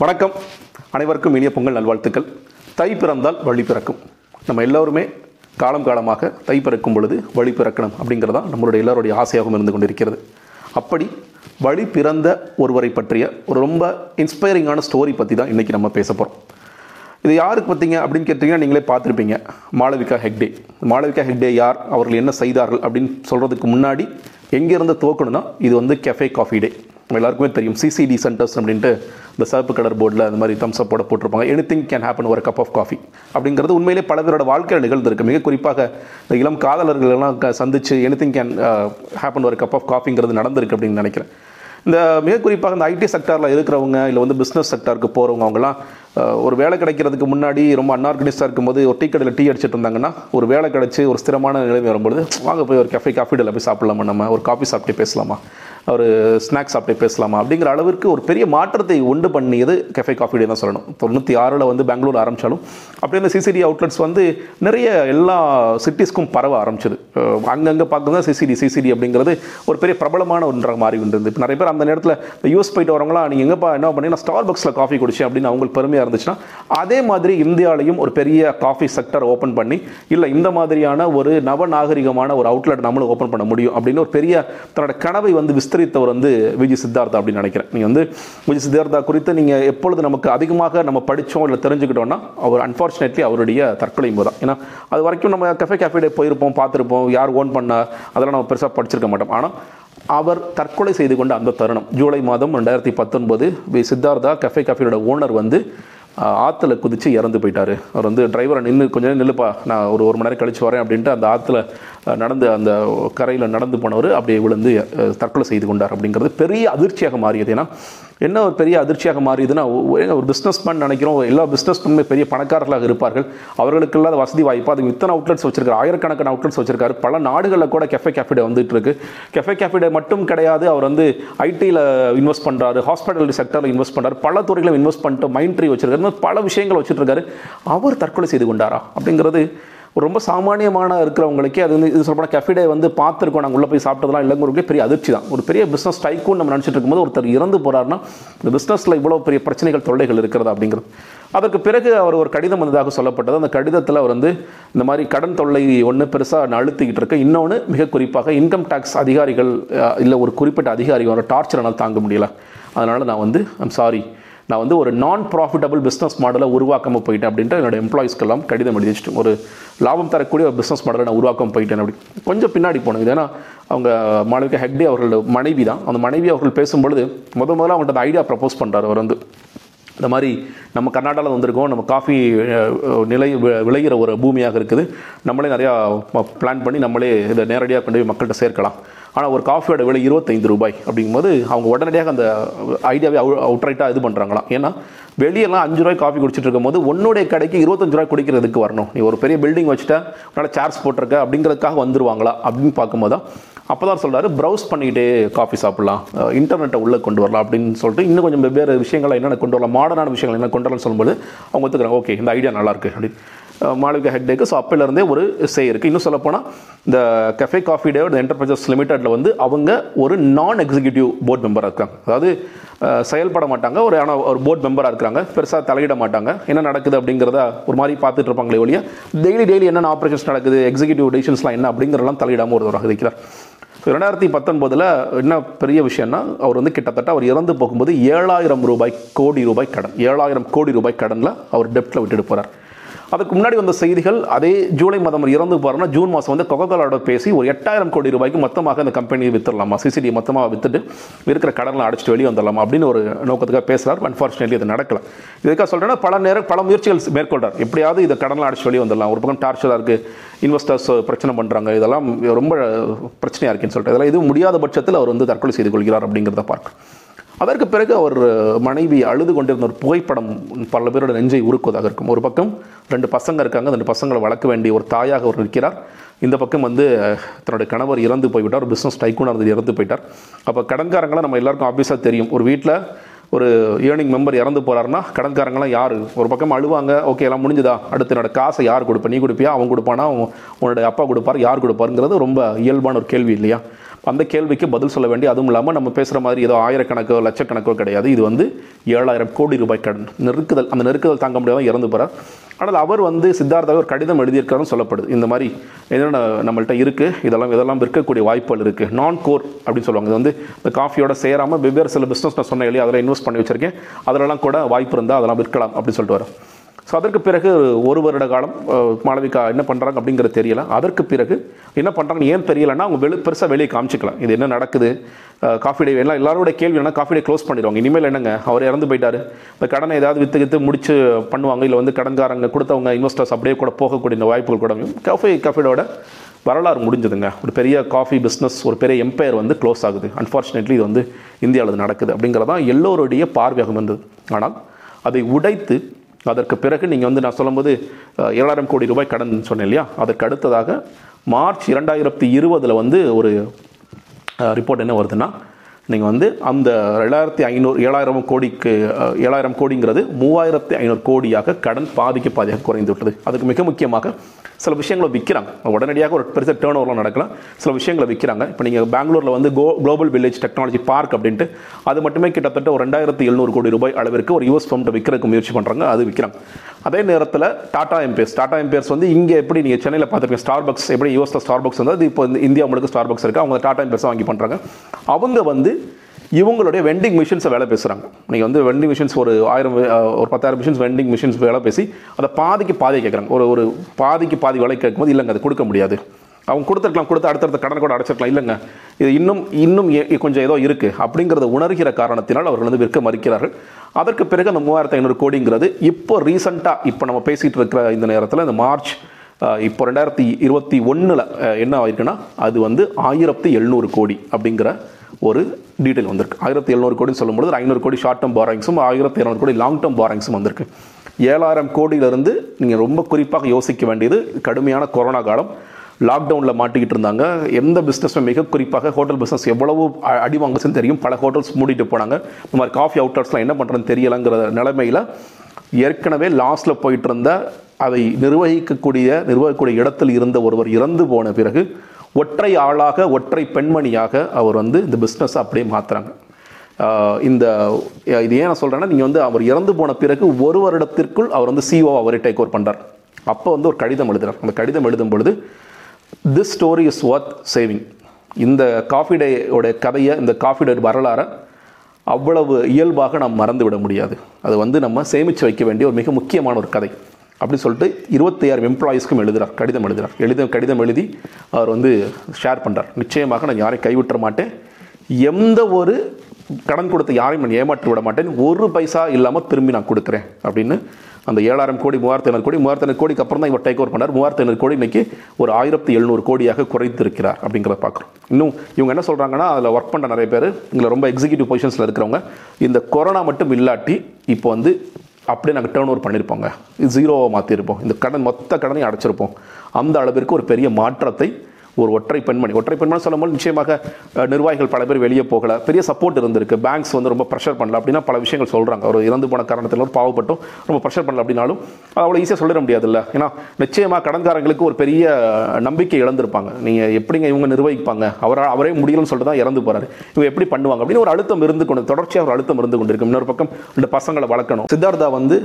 வணக்கம். அனைவருக்கும் இனிய பொங்கல் நல்வாழ்த்துக்கள். தை பிறந்தால் வழி பிறக்கும். நம்ம எல்லோருமே காலம் காலமாக தை பிறக்கும் பொழுது வழி பிறக்கணும் அப்படிங்கிறதா நம்மளுடைய எல்லோருடைய ஆசையாகவும் இருந்து கொண்டிருக்கிறது. அப்படி வழி பிறந்த ஒருவரை பற்றிய ஒரு ரொம்ப இன்ஸ்பைரிங்கான ஸ்டோரி பற்றி தான் இன்றைக்கி நம்ம பேச போகிறோம் இது யாருக்கு பார்த்தீங்க அப்படின்னு கேட்டிங்கன்னா நீங்களே பார்த்துருப்பீங்க. மாளவிகா ஹெக்டே. மாளவிகா ஹெக்டே யார்? அவர்கள் என்ன செய்தார்கள் அப்படின்னு சொல்கிறதுக்கு முன்னாடி எங்கேருந்து தோக்கணும்னா இது வந்து கெஃபே காஃபி டே எல்லாருக்குமே தெரியும். சிசிடி சென்டர்ஸ் அப்படின்ட்டு இந்த சிவப்பு கலர் போர்டில் அந்த மாதிரி தம்ஸ் போட போட்டிருப்பாங்க. எனி திங் கேன் ஹேப்பன் ஒரு கப் ஆஃப் காஃபி அப்படிங்கிறது உண்மையிலே பல பேரோட வாழ்க்கையில் நிகழ்ந்திருக்கு. மிக குறிப்பாக இந்த இளம் காதலர்கள் எல்லாம் க- சந்திச்சு எனி திங் கேன் ஹேப்பன் ஒரு கப் ஆஃப் காஃபிங்கிறது நடந்திருக்கு அப்படின்னு நினைக்கிறேன். இந்த மிக குறிப்பாக இந்த ஐடி செக்டாரில் இருக்கிறவங்க இல்லை வந்து பிஸ்னஸ் செக்டாருக்கு போகிறவங்க அவங்கலாம் ஒரு வேலை கிடைக்கிறதுக்கு முன்னாடி ரொம்ப அன்ஆர்கனைஸ்டாக இருக்கும்போது ஒரு டீ கடையில் டீ அடிச்சிட்டு இருந்தாங்கன்னா ஒரு வேலை கிடச்சி ஒரு ஸ்திரமான நிலைமை வரும்பொழுது வாங்க போய் ஒரு கஃபே காஃபி டெல்லாம் போய் சாப்பிடலாமா நம்ம? ஒரு காஃபி சாப்பிட்டு பேசலாமா? ஒரு ஸ்நாக்ஸ் சாப்பிட்டு பேசலாமா? அப்படிங்கிற அளவிற்கு ஒரு பெரிய மாற்றத்தை உண்டு பண்ணியது கஃபே காஃபி டே தான் சொல்லணும். தொண்ணூற்றி ஆறில் வந்து பெங்களூர் ஆரம்பித்தாலும் அப்படியே இந்த சிசிடி அவுட்லெட்ஸ் வந்து நிறைய எல்லா சிட்டிஸ்க்கும் பரவ ஆரம்பிச்சது. அங்கங்கே பார்க்குறது சிசிடி சிசிடி அப்படிங்கிறது ஒரு பெரிய பிரபலமான ஒன்றாக மாறி இருந்தது இப்போ நிறைய பேர் அந்த நேரத்தில் இந்த யூஎஸ் போயிட்டு வரவங்களாம் நீங்கள் எங்கேப்பா என்ன பண்ணீங்கன்னா ஸ்டார் பக்ஸில் காஃபி குடிச்சேன் அப்படின்னு அவங்களுக்கு பெருமையாக இருந்துச்சுன்னா அதே மாதிரி இந்தியாவிலையும் ஒரு பெரிய காஃபி செக்டர் ஓப்பன் பண்ணி இல்லை இந்த மாதிரியான ஒரு நவநாகரிகமான ஒரு அவுட்லெட் நம்மளும் ஓப்பன் பண்ண முடியும் அப்படின்னு ஒரு பெரிய தன்னோட கனவை வந்து விஸ்தரித்தவர் வந்து விஜய் சித்தார்த்தா அப்படின்னு நினைக்கிறேன். நீங்கள் வந்து விஜய் சித்தார்த்தா குறித்து நீங்கள் எப்பொழுது நமக்கு அதிகமாக நம்ம படித்தோம் இல்லை தெரிஞ்சுக்கிட்டோம்னா அவர் அன்ஃபார்ச்சுனேட்லி அவருடைய தற்கொலை தான். ஏன்னா அது வரைக்கும் நம்ம கஃபே கேஃபே போயிருப்போம் பார்த்துருப்போம் யார் ஓன் பண்ண அதெல்லாம் நம்ம பெருசாக படிச்சிருக்க மாட்டோம். ஆனால் அவர் தற்கொலை செய்து கொண்ட அந்த தருணம். ஜூலை மாதம் ரெண்டாயிரத்தி பத்தொன்பது பி சித்தார்த்தா கஃபே காஃபியோட ஓனர் வந்து ஆற்றுல குதித்து இறந்து போயிட்டார். அவர் வந்து டிரைவரை நின்று கொஞ்ச நேரம் நில்லுப்பா நான் ஒரு ஒரு மணி நேரம் கழிச்சு வரேன் அப்படின்ட்டு அந்த ஆற்றுல நடந்து அந்த கரையில் நடந்து போனவர் அப்படியே விழுந்து தற்கொலை செய்து கொண்டார் அப்படிங்கிறது பெரிய அதிர்ச்சியாக மாறியது. ஏன்னா என்ன ஒரு பெரிய அதிர்ச்சியாக மாறிடுதுன்னா ஒரு பிஸ்னஸ் மேன் நினைக்கிறோம் எல்லா பிஸ்னஸ் மேனுமே பெரிய பணக்காரர்களாக இருப்பார்கள். அவர்களுக்கு இல்லாத வசதி வாய்ப்பு. அது இத்தனை அவுட்லெட்ஸ் வச்சிருக்காரு ஆயிரக்கணக்கான அவுட்லெட்ஸ் வச்சிருக்காரு. பல நாடுகளில் கூட கெஃபே கேஃபிடே வந்துட்டு இருக்கு. கெஃபே கேஃபிடே மட்டும் கிடையாது அவர் வந்து ஐடியில் இன்வெஸ்ட் பண்ணுறாரு ஹாஸ்பிட்டல் செக்டரில் இன்வெஸ்ட் பண்ணுறாரு பல துறைகளில் இன்வெஸ்ட் பண்ணிட்டு மைண்ட் ட்ரீ வச்சிருக்காரு பல விஷயங்கள் வச்சுட்டு இருக்காரு. அவர் தற்கொலை செய்து கொண்டாரா? அப்படிங்கிறது ரொம்ப சாமானியமான இருக்கிறவங்களுக்கே அது வந்து இது சொல்லப்போனால் கெஃபிடே வந்து பார்த்துருக்கோம். நாங்கள் உள்ளே போய் சாப்பிட்டதெல்லாம் இல்லைங்கிறதுக்கே பெரிய அதிர்ச்சி தான். ஒரு பெரிய பிஸ்னஸ் டைக்கும் நம்ம நினச்சிட்டு இருக்கும்போது ஒருத்தர் இறந்து போகிறாருன்னா இந்த பிஸ்னஸில் இவ்வளோ பெரிய பிரச்சனைகள் தொல்லைகள் இருக்கிறது அப்படிங்கிறது. அதற்கு பிறகு அவர் ஒரு கடிதம் வந்ததாக சொல்லப்பட்டது. அந்த கடிதத்தில் அவர் வந்து இந்த மாதிரி கடன் தொல்லை ஒன்று பெருசாக அழுத்திக்கிட்டு இருக்கேன் இன்னொன்று மிக குறிப்பாக இன்கம் டேக்ஸ் அதிகாரிகள் இல்லை ஒரு குறிப்பிட்ட அதிகாரிகளோட டார்ச்சர் என்னால் தாங்க முடியல. அதனால் நான் வந்து ஐம் சாரி நான் வந்து ஒரு நான் ப்ராஃபிட்டபிள் பிஸ்னஸ் மாடலை உருவாக்காமல் போயிட்டேன் அப்படின்ட்டு என்னோடய எம்ப்ளாயிஸ்க்கெல்லாம் கடிதம் எழுதி வச்சுட்டு ஒரு லாபம் தரக்கூடிய ஒரு பிஸ்னஸ் மாடலை நான் உருவாக்காமல் போயிட்டேன் அப்படி. கொஞ்சம் பின்னாடி போனோம் ஏன்னா அவங்க மாணவிக ஹெக்டே அவர்களோட மனைவி தான். அந்த மனைவி அவர்கள் பேசும்பொழுது முத முதல்ல அவங்கள்ட்ட அந்த ஐடியா ப்ரப்போஸ் பண்ணுறாரு அவர் வந்து. இந்த மாதிரி நம்ம கர்நாடகாவில் வந்திருக்கோம். நம்ம காஃபி நிலை வி- ஒரு பூமியாக இருக்குது. நம்மளே நிறையா பிளான் பண்ணி நம்மளே இதை நேரடியாக கொண்டு போய் மக்கள்கிட்ட சேர்க்கலாம். ஆனால் ஒரு காஃபியோட விலை இருபத்தைந்து ரூபாய் அப்படிங்கும்போது அவங்க உடனடியாக அந்த ஐடியாவை அவுட்ரைட்டாக இது பண்ணுறாங்களாம் ஏன்னா வெளியெல்லாம் அஞ்சு ரூபாய் காஃபி குடிச்சிட்டு இருக்கும்போது உன்னுடைய கடைக்கு இருபத்தஞ்சு ரூபாய் குடிக்கிறதுக்கு வரணும்? நீ ஒரு பெரிய பில்டிங் வச்சுட்டா உன்னால் சேர்ஸ் போட்டிருக்க அப்படிங்கிறதுக்காக வந்துருவாங்களா? அப்படின்னு பார்க்கும்போது தான் அப்போ தான் சொல்கிறாரு ப்ரௌஸ் பண்ணிக்கிட்டே காஃபி சாப்பிட்லாம். இன்டர்நெட்டை உள்ளே கொண்டு வரலாம். அப்படின்னு சொல்லிட்டு இன்னும் கொஞ்சம் வெவ்வேறு விஷயங்களை என்னென்ன கொண்டு வரலாம் மாடர்னான விஷயங்கள் என்ன கொண்டு வரலாம்னு சொல்லும்போது அவங்க ஒத்துக்கிறாங்க. ஓகே இந்த ஐடியா நல்லாயிருக்கு அப்படின்னு மாளவிகா ஹெக்டேக்கு ஸோ அப்போலேருந்தே ஒரு சே இருக்குது இன்னும் சொல்லப்போனால் இந்த கஃபே காஃபி டே என்டர்பிரைசஸ் லிமிடெட்டில் வந்து அவங்க ஒரு நான் எக்ஸிக்யூட்டிவ் போர்ட் மெம்பராக இருக்காங்க. அதாவது செயல்பட மாட்டாங்க. ஒரு ஆனால் ஒரு போர்ட் மெம்பராக இருக்கிறாங்க. பெருசாக தலையிட மாட்டாங்க. என்ன நடக்குது அப்படிங்கிறத ஒரு மாதிரி பார்த்துட்டு இருப்பாங்களே ஒழிய டெய்லி டெய்லி என்னென்ன ஆப்ரேஷன்ஸ் நடக்குது எக்ஸிக்யூட்டிவ் டிசிஷன்ஸ்லாம் என்ன அப்படிங்கிறதெல்லாம் தலையிடாமல் ஒரு இருக்கிறார் ஸோ ரெண்டாயிரத்தி பத்தொன்பதில் என்ன பெரிய விஷயம்னா அவர் வந்து கிட்டத்தட்ட அவர் இறந்து போகும்போது ஏழாயிரம் ரூபாய் கோடி ரூபாய் கடன் ஏழாயிரம் கோடி ரூபாய் கடனில் அவர் டெப்ட்டில் விட்டுட்டு போகிறார் அதுக்கு முன்னாடி வந்த செய்திகள் அதே ஜூலை மாதம் இறந்து பாருன்னா ஜூன் மாதம் வந்து கொக்கோகோலாவோட பேசி ஒரு எட்டாயிரம் கோடி ரூபாய்க்கு மொத்தமாக அந்த கம்பெனியை வித்துடலாமா? சிசிடி மொத்தமாக வித்துட்டு இருக்கிற கடனை அடிச்சுட்டு வெளியே வந்துடலாமா? அப்படின்னு ஒரு நோக்கத்துக்காக பேசுகிறார் அன்ஃபார்ச்சுனேட்லி இது நடக்கல. இதுக்காக சொல்கிறேன்னா பல நேரம் பல முயற்சிகள் மேற்கொண்டார் எப்படியாவது இதை கடனில் அடிச்சு வெளியே வந்துடலாம். ஒரு பக்கம் டார்ச்சராக இருக்குது இன்வெஸ்டர்ஸ் பிரச்சனை பண்ணுறாங்க இதெல்லாம் ரொம்ப பிரச்சனையாக இருக்குன்னு சொல்லிட்டு இதெல்லாம் எதுவும் முடியாத பட்சத்தில் அவர் வந்து தற்கொலை செய்து கொள்கிறார் அப்படிங்கிறத பார்க்கிறோம் அதற்கு பிறகு அவர் மனைவி அழுது கொண்டிருந்த ஒரு புகைப்படம் பல பேரோட நெஞ்சை உருக்குவதாக இருக்கும். ஒரு பக்கம் ரெண்டு பசங்க இருக்காங்க ரெண்டு பசங்களை வளர்க்க வேண்டிய ஒரு தாயாக அவர் இருக்கிறார். இந்த பக்கம் வந்து தன்னுடைய கணவர் இறந்து போய்விட்டார். ஒரு பிஸ்னஸ் டைக்கூன் இருந்து இறந்து போயிட்டார். அப்போ கடன்காரங்களாம் நம்ம எல்லாருக்கும் ஆப்வியஸாக தெரியும். ஒரு வீட்டில் ஒரு ஏர்னிங் மெம்பர் இறந்து போகிறாருன்னா கடன்காரங்களாம் யார்? ஒரு பக்கம் அழுவாங்க ஓகே எல்லாம் முடிஞ்சுதா? அடுத்து என்னோட காசை யார் கொடுப்பேன் நீ கொடுப்பியா? அவன் கொடுப்பானா? அவன் உன்னோட அப்பா கொடுப்பார்? யார் கொடுப்பாருங்கிறது ரொம்ப இயல்பான ஒரு கேள்வி இல்லையா? அந்த கேள்விக்கு பதில் சொல்ல வேண்டிய அதுவும் இல்லாமல் நம்ம பேசுகிற மாதிரி ஏதோ ஆயிரக்கணக்கோ லட்சக்கணக்கோ கிடையாது. இது வந்து ஏழாயிரம் கோடி ரூபாய் கடன். நெருக்குதல் அந்த நெருக்குதல் தாங்க முடியாத இறந்து போகிறார் ஆனால் அவர் வந்து சித்தார்த்தாவை ஒரு கடிதம் எழுதியிருக்காருன்னு சொல்லப்படுது. இந்த மாதிரி என்னென்ன நம்மள்கிட்ட இருக்குது இதெல்லாம் இதெல்லாம் விற்கக்கூடிய வாய்ப்புகள் இருக்குது நான் கோர் அப்படின்னு சொல்லுவாங்க. இது வந்து இந்த காஃபியோட சேராமல் வெவ்வேறு சில பிஸ்னஸ் நான் சொன்னேன் இல்லையா? அதெல்லாம் இன்வெஸ்ட் பண்ணி வச்சுருக்கேன். அதிலெல்லாம் கூட வாய்ப்பு இருந்தால் அதெல்லாம் விற்கலாம் அப்படின்னு சொல்லிட்டு வரோம் ஸோ அதற்கு பிறகு ஒரு வருட காலம் மாணவிகா என்ன பண்ணுறாங்க அப்படிங்கிறது தெரியல. அதற்கு பிறகு என்ன பண்ணுறாங்கன்னு ஏன் தெரியலன்னா அவங்க வெளி பெருசாக வெளியே காமிச்சிக்கலாம். இது என்ன நடக்குது? காஃபி டே எல்லாம் எல்லாரோட கேள்வி என்ன காஃபி டே க்ளோஸ் பண்ணிடுவாங்க. இனிமேல் என்னங்க? அவர் இறந்து போயிட்டார். இந்த கடனை ஏதாவது வித்து வித்து முடிச்சு பண்ணுவாங்க. இல்லை வந்து கடன்காரங்க கொடுத்தவங்க இன்வெஸ்டர்ஸ் அப்படியே கூட போகக்கூடிய இந்த வாய்ப்புகள் கூட காஃபி காஃபியோட வரலாறு முடிஞ்சதுங்க. ஒரு பெரிய காஃபி பிஸ்னஸ் ஒரு பெரிய எம்பையர் வந்து க்ளோஸ் ஆகுது. அன்ஃபார்ச்சுனேட்லி இது வந்து இந்தியாவில் நடக்குது அப்படிங்கிறதான் எல்லோருடைய பார்வையாக இருந்தது. ஆனால் அதை உடைத்து அதற்கு பிறகு நீங்கள் வந்து நான் சொல்லும்போது ஏழாயிரம் கோடி ரூபாய் கடன் சொன்னேன் இல்லையா அதற்கு அடுத்ததாக மார்ச் இரண்டாயிரத்தி இருபதில் வந்து ஒரு ரிப்போர்ட் என்ன வருதுன்னா நீங்கள் வந்து அந்த ரெண்டாயிரத்தி ஐநூறு ஏழாயிரம் கோடிக்கு ஏழாயிரம் கோடிங்கிறது மூவாயிரத்தி ஐநூறு கோடியாக கடன் பாதிக்கு பாதியாக குறைந்து விட்டது. அதுக்கு மிக முக்கியமாக சில விஷயங்களை விற்கிறாங்க உடனடியாக ஒரு பெருசாக டேர்ன் ஓவர்லாம் நடக்கலாம். சில விஷயங்களை விற்கிறாங்க இப்போ நீங்கள் பெங்களூரில் வந்து go global village technology park அப்படின்ட்டு அது மட்டுமே கிட்டத்தட்ட ஒரு ரெண்டாயிரத்தி எழுநூறு கோடி ரூபாய் அளவிற்கு ஒரு யூஎஸ் ஃபண்ட் விற்கிறதுக்கு முயற்சி பண்ணுறாங்க அது விற்கிறாங்க அதே நேரத்தில் டாடா எம்பேர்ஸ் டாடா எம்பேர்ஸ் வந்து இங்கே எப்படி நீங்கள் சென்னையில் பார்த்துருக்கீங்க ஸ்டார்பக்ஸ் எப்படி யூஎஸ்ல ஸ்டார்பக்ஸ் வந்து அது இப்போ இந்தியா முழுக்க ஸ்டார்பக்ஸ் இருக்குது அவங்க டாடா எம்பேர்ஸ் வாங்கி பண்ணுறாங்க அவங்க வந்து இவங்களுடைய வெண்டிங் மிஷின்ஸை வேலை பேசுகிறாங்க நீங்கள் வந்து வெண்டிங் மிஷின்ஸ் ஒரு ஆயிரம் ஒரு பத்தாயிரம் மிஷின்ஸ் வெண்டிங் மிஷின்ஸ் வேலை பேசி அதை பாதிக்கு பாதி கேட்குறாங்க ஒரு ஒரு பாதிக்கு பாதி வேலை கேட்கும்போது இல்லைங்க அது கொடுக்க முடியாது. அவங்க கொடுத்துருக்கலாம் கொடுத்து அடுத்தடுத்த கடன் கூட அடைச்சிருக்கலாம். இல்லைங்க. இது இன்னும் இன்னும் ஏ- கொஞ்சம் ஏதோ இருக்குது அப்படிங்கிறத உணர்கிற காரணத்தினால் அவர்கள் வந்து விற்க மறுக்கிறார்கள். அதற்கு பிறகு அந்த மூவாயிரத்து ஐநூறு கோடிங்கிறது இப்போ ரீசெண்டாக இப்போ நம்ம பேசிகிட்டு இருக்கிற இந்த நேரத்தில் இந்த மார்ச் இப்போ ரெண்டாயிரத்தி இருபத்தி ஒன்றில் என்ன ஆயிருக்குன்னா அது வந்து ஆயிரத்தி எழுநூறு கோடி அப்படிங்கிற ஒரு டீட்டெயில் வந்திருக்கு. ஆயிரத்தி எழுநூறு கோடின்னு சொல்லும்போது ஐநூறு கோடி ஷார்ட் டேர்ம் பாரிங்ஸும் ஆயிரத்தி இரநூறு கோடி லாங் டேர்ம் பாரிங்ஸும் வந்திருக்கு. ஏழாயிரம் கோடியிலிருந்து நீங்கள் ரொம்ப குறிப்பாக யோசிக்க வேண்டியது கடுமையான கொரோனா காலம். லாக்டவுனில் மாட்டிக்கிட்டு இருந்தாங்க. எந்த பிஸ்னஸும் மிக குறிப்பாக ஹோட்டல் பிஸ்னஸ் எவ்வளவு அ- அடி வாங்குச்சுன்னு தெரியும். பல ஹோட்டல்ஸ் மூடிட்டு போனாங்க. இந்த மாதிரி காஃபி அவுட்லெட்ஸ்லாம் என்ன பண்ணுறதுன்னு தெரியலங்கிற நிலைமையில் ஏற்கனவே லாஸில் போயிட்டு இருந்த அதை நிர்வகிக்கக்கூடிய நிர்வகிக்கக்கூடிய இடத்தில் இருந்த ஒருவர் இறந்து போன பிறகு ஒற்றை ஆளாக ஒற்றை பெண்மணியாக அவர் வந்து இந்த பிஸ்னஸ் அப்படியே மாற்றுறாங்க இந்த இது ஏன் நான் சொல்கிறேன்னா நீங்கள் வந்து அவர் இறந்து போன பிறகு ஒரு வருடத்திற்குள் அவர் வந்து சிஓ அவரை டேக் ஓவர் பண்ணுறார் அப்போ வந்து ஒரு கடிதம் எழுதுகிறார் அந்த கடிதம் எழுதும் பொழுது this story is worth saving இந்த காஃபி டேயோட கதையை இந்த காஃபி டே வரலாறை அவ்வளவு இயல்பாக நாம் மறந்து விட முடியாது. அது வந்து நம்ம சேமித்து வைக்க வேண்டிய ஒரு மிக முக்கியமான ஒரு கதை. அப்படி சொல்லிட்டு இருபத்தையாயிரம் எம்ப்ளாயீஸ்க்கும் எழுதுகிறார் கடிதம் எழுதுறார். எழுத கடிதம் எழுதி அவர் வந்து ஷேர் பண்ணுறார் நிச்சயமாக நான் யாரையும் கைவிட்ட மாட்டேன். எந்த ஒரு கடன் கொடுத்த யாரையும் நான் ஏமாற்றி விட மாட்டேன். ஒரு பைசா இல்லாமல் திரும்பி நான் கொடுக்குறேன் அப்படின்னு அந்த ஏழாயிரம் கோடி மூவாயிரத்தி ஐநூறு கோடி மூவாயிரத்தி ஐநூறு கோடிக்கு அப்புறம் தான் இவர் டேக் ஓவர் பண்ணார். மூவாயிரத்தி ஐநூறு கோடி இன்னைக்கு ஒரு ஆயிரத்தி எழுநூறு கோடியாக குறைத்திருக்கிறார் அப்படிங்கிறத பார்க்குறோம். இன்னும் இவங்க என்ன சொல்கிறாங்கன்னா அதில் ஒர்க் பண்ணுற நிறைய பேர் இதில் ரொம்ப எக்ஸிக்யூட்டிவ் பொசிஷன்ஸில் இருக்கிறவங்க இந்த கொரோனா மட்டும் இல்லாட்டி இப்போ வந்து அப்படியே நாங்கள் டேர்ன் ஓவர் பண்ணியிருப்போங்க ஜீரோவை மாற்றிருப்போம் இந்த கடன் மொத்த கடனையும் அடைச்சிருப்போம். அந்த அளவிற்கு ஒரு பெரிய மாற்றத்தை ஒரு ஒற்றை பெண்மணி. ஒற்றை பெண்மணி சொல்லும்போது நிச்சயமாக நிர்வாகிகள் பல பேர் வெளியே போகல. பெரிய சப்போர்ட் இருந்திருக்கு. பேங்க்ஸ் வந்து ரொம்ப ப்ரெஷர் பண்ணல அப்படின்னா பல விஷயங்கள் சொல்கிறாங்க ஒரு இறந்து போன காரணத்தில் ஒரு பாவப்பட்டும் ரொம்ப ப்ரெஷர் பண்ணல அப்படின்னாலும் அது அவ்வளோ ஈஸியாக சொல்லிட முடியாதுல்ல. ஏன்னா நிச்சயமாக கடன்காரங்களுக்கு ஒரு பெரிய நம்பிக்கை இழந்திருப்பாங்க. நீங்கள் எப்படிங்க இவங்க நிர்வகிப்பாங்க? அவரால் அவரே முடியலன்னு சொல்லிட்டு தான் இறந்து போறாரு. இவங்க எப்படி பண்ணுவாங்க? அப்படின்னு ஒரு அழுத்தம் இருந்து கொண்டு தொடர்ச்சியாக ஒரு அழுத்தம் இருந்து கொண்டிருக்கும் இன்னொரு பக்கம் ரெண்டு பசங்களை வளர்க்கணும். சித்தார்த்தா வந்து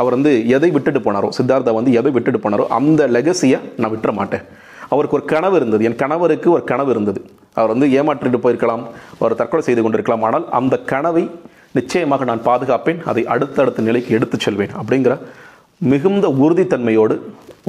அவர் வந்து எதை விட்டுட்டு போனாரோ சித்தார்த்தா வந்து எதை விட்டுட்டு போனாரோ அந்த லெகசியை நான் விட்டுற மாட்டேன். அவருக்கு ஒரு கனவு இருந்தது. என் கணவருக்கு ஒரு கனவு இருந்தது. அவர் வந்து ஏமாற்றிட்டு போயிருக்கலாம் அவர் தற்கொலை செய்து கொண்டிருக்கலாம் ஆனால் அந்த கனவை நிச்சயமாக நான் பாதுகாப்பேன் அதை அடுத்தடுத்த நிலைக்கு எடுத்துச் செல்வேன் அப்படிங்கிற மிகுந்த உறுதித்தன்மையோடு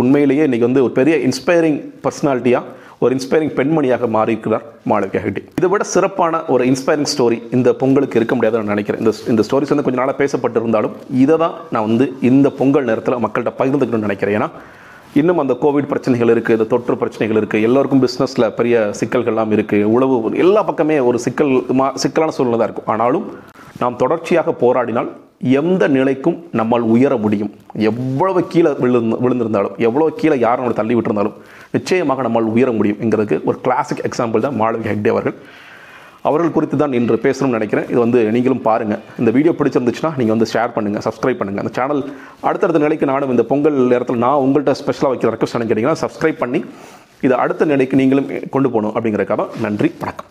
உண்மையிலேயே இன்றைக்கி வந்து ஒரு பெரிய இன்ஸ்பைரிங் பர்சனாலிட்டியாக ஒரு இன்ஸ்பைரிங் பெண்மணியாக மாறியிருக்கிறார் மாளவிகா ஹெட்டி இதை விட சிறப்பான ஒரு இன்ஸ்பைரிங் ஸ்டோரி இந்த பொங்கலுக்கு இருக்க முடியாதுன்னு நான் நினைக்கிறேன். இந்த இந்த ஸ்டோரிஸ் வந்து கொஞ்சம் நாளாக பேசப்பட்டிருந்தாலும் இதை தான் நான் வந்து இந்த பொங்கல் நேரத்தில் மக்கள்கிட்ட பகிர்ந்துக்கணும்னு நினைக்கிறேன். ஏன்னா இன்னும் அந்த கோவிட் பிரச்சனைகள் இருக்குது இந்த தொற்று பிரச்சனைகள் இருக்குது எல்லாருக்கும் பிஸ்னஸில் பெரிய சிக்கல்கள்லாம் இருக்குது உழவு எல்லா பக்கமே ஒரு சிக்கல் மா சிக்கலான சூழ்நிலை தான் இருக்கும். ஆனாலும் நாம் தொடர்ச்சியாக போராடினால் எந்த நிலைக்கும் நம்மால் உயர முடியும். எவ்வளவு கீழே விழுந்து விழுந்திருந்தாலும் எவ்வளோ கீழே யார் நம்மளை தள்ளி விட்டிருந்தாலும் நிச்சயமாக நம்மால் உயர முடியும். என்கிறதுக்கு ஒரு கிளாசிக் எக்ஸாம்பிள் தான் மாளவி ஹெக்டே அவர்கள். அவர்கள் குறித்து தான் இன்று பேசணும்னு நினைக்கிறேன். இது வந்து நீங்களும் பாருங்கள் இந்த வீடியோ பிடிச்சிருந்துச்சுன்னா நீங்கள் வந்து ஷேர் பண்ணுங்கள் சப்ஸ்கிரைப் பண்ணுங்கள் அந்த சேனல் அடுத்தடுத்த நிலைக்கு நானும் இந்த பொங்கல் நேரத்தில் நான் உங்கள்கிட்ட ஸ்பெஷலாக வைக்கிற ரெக்வஸ்ட் கேட்டிங்கன்னா சப்ஸ்கிரைப் பண்ணி இதை அடுத்த நிலைக்கு நீங்களும் கொண்டு போகணும் அப்படிங்கிறக்காக நன்றி வணக்கம்.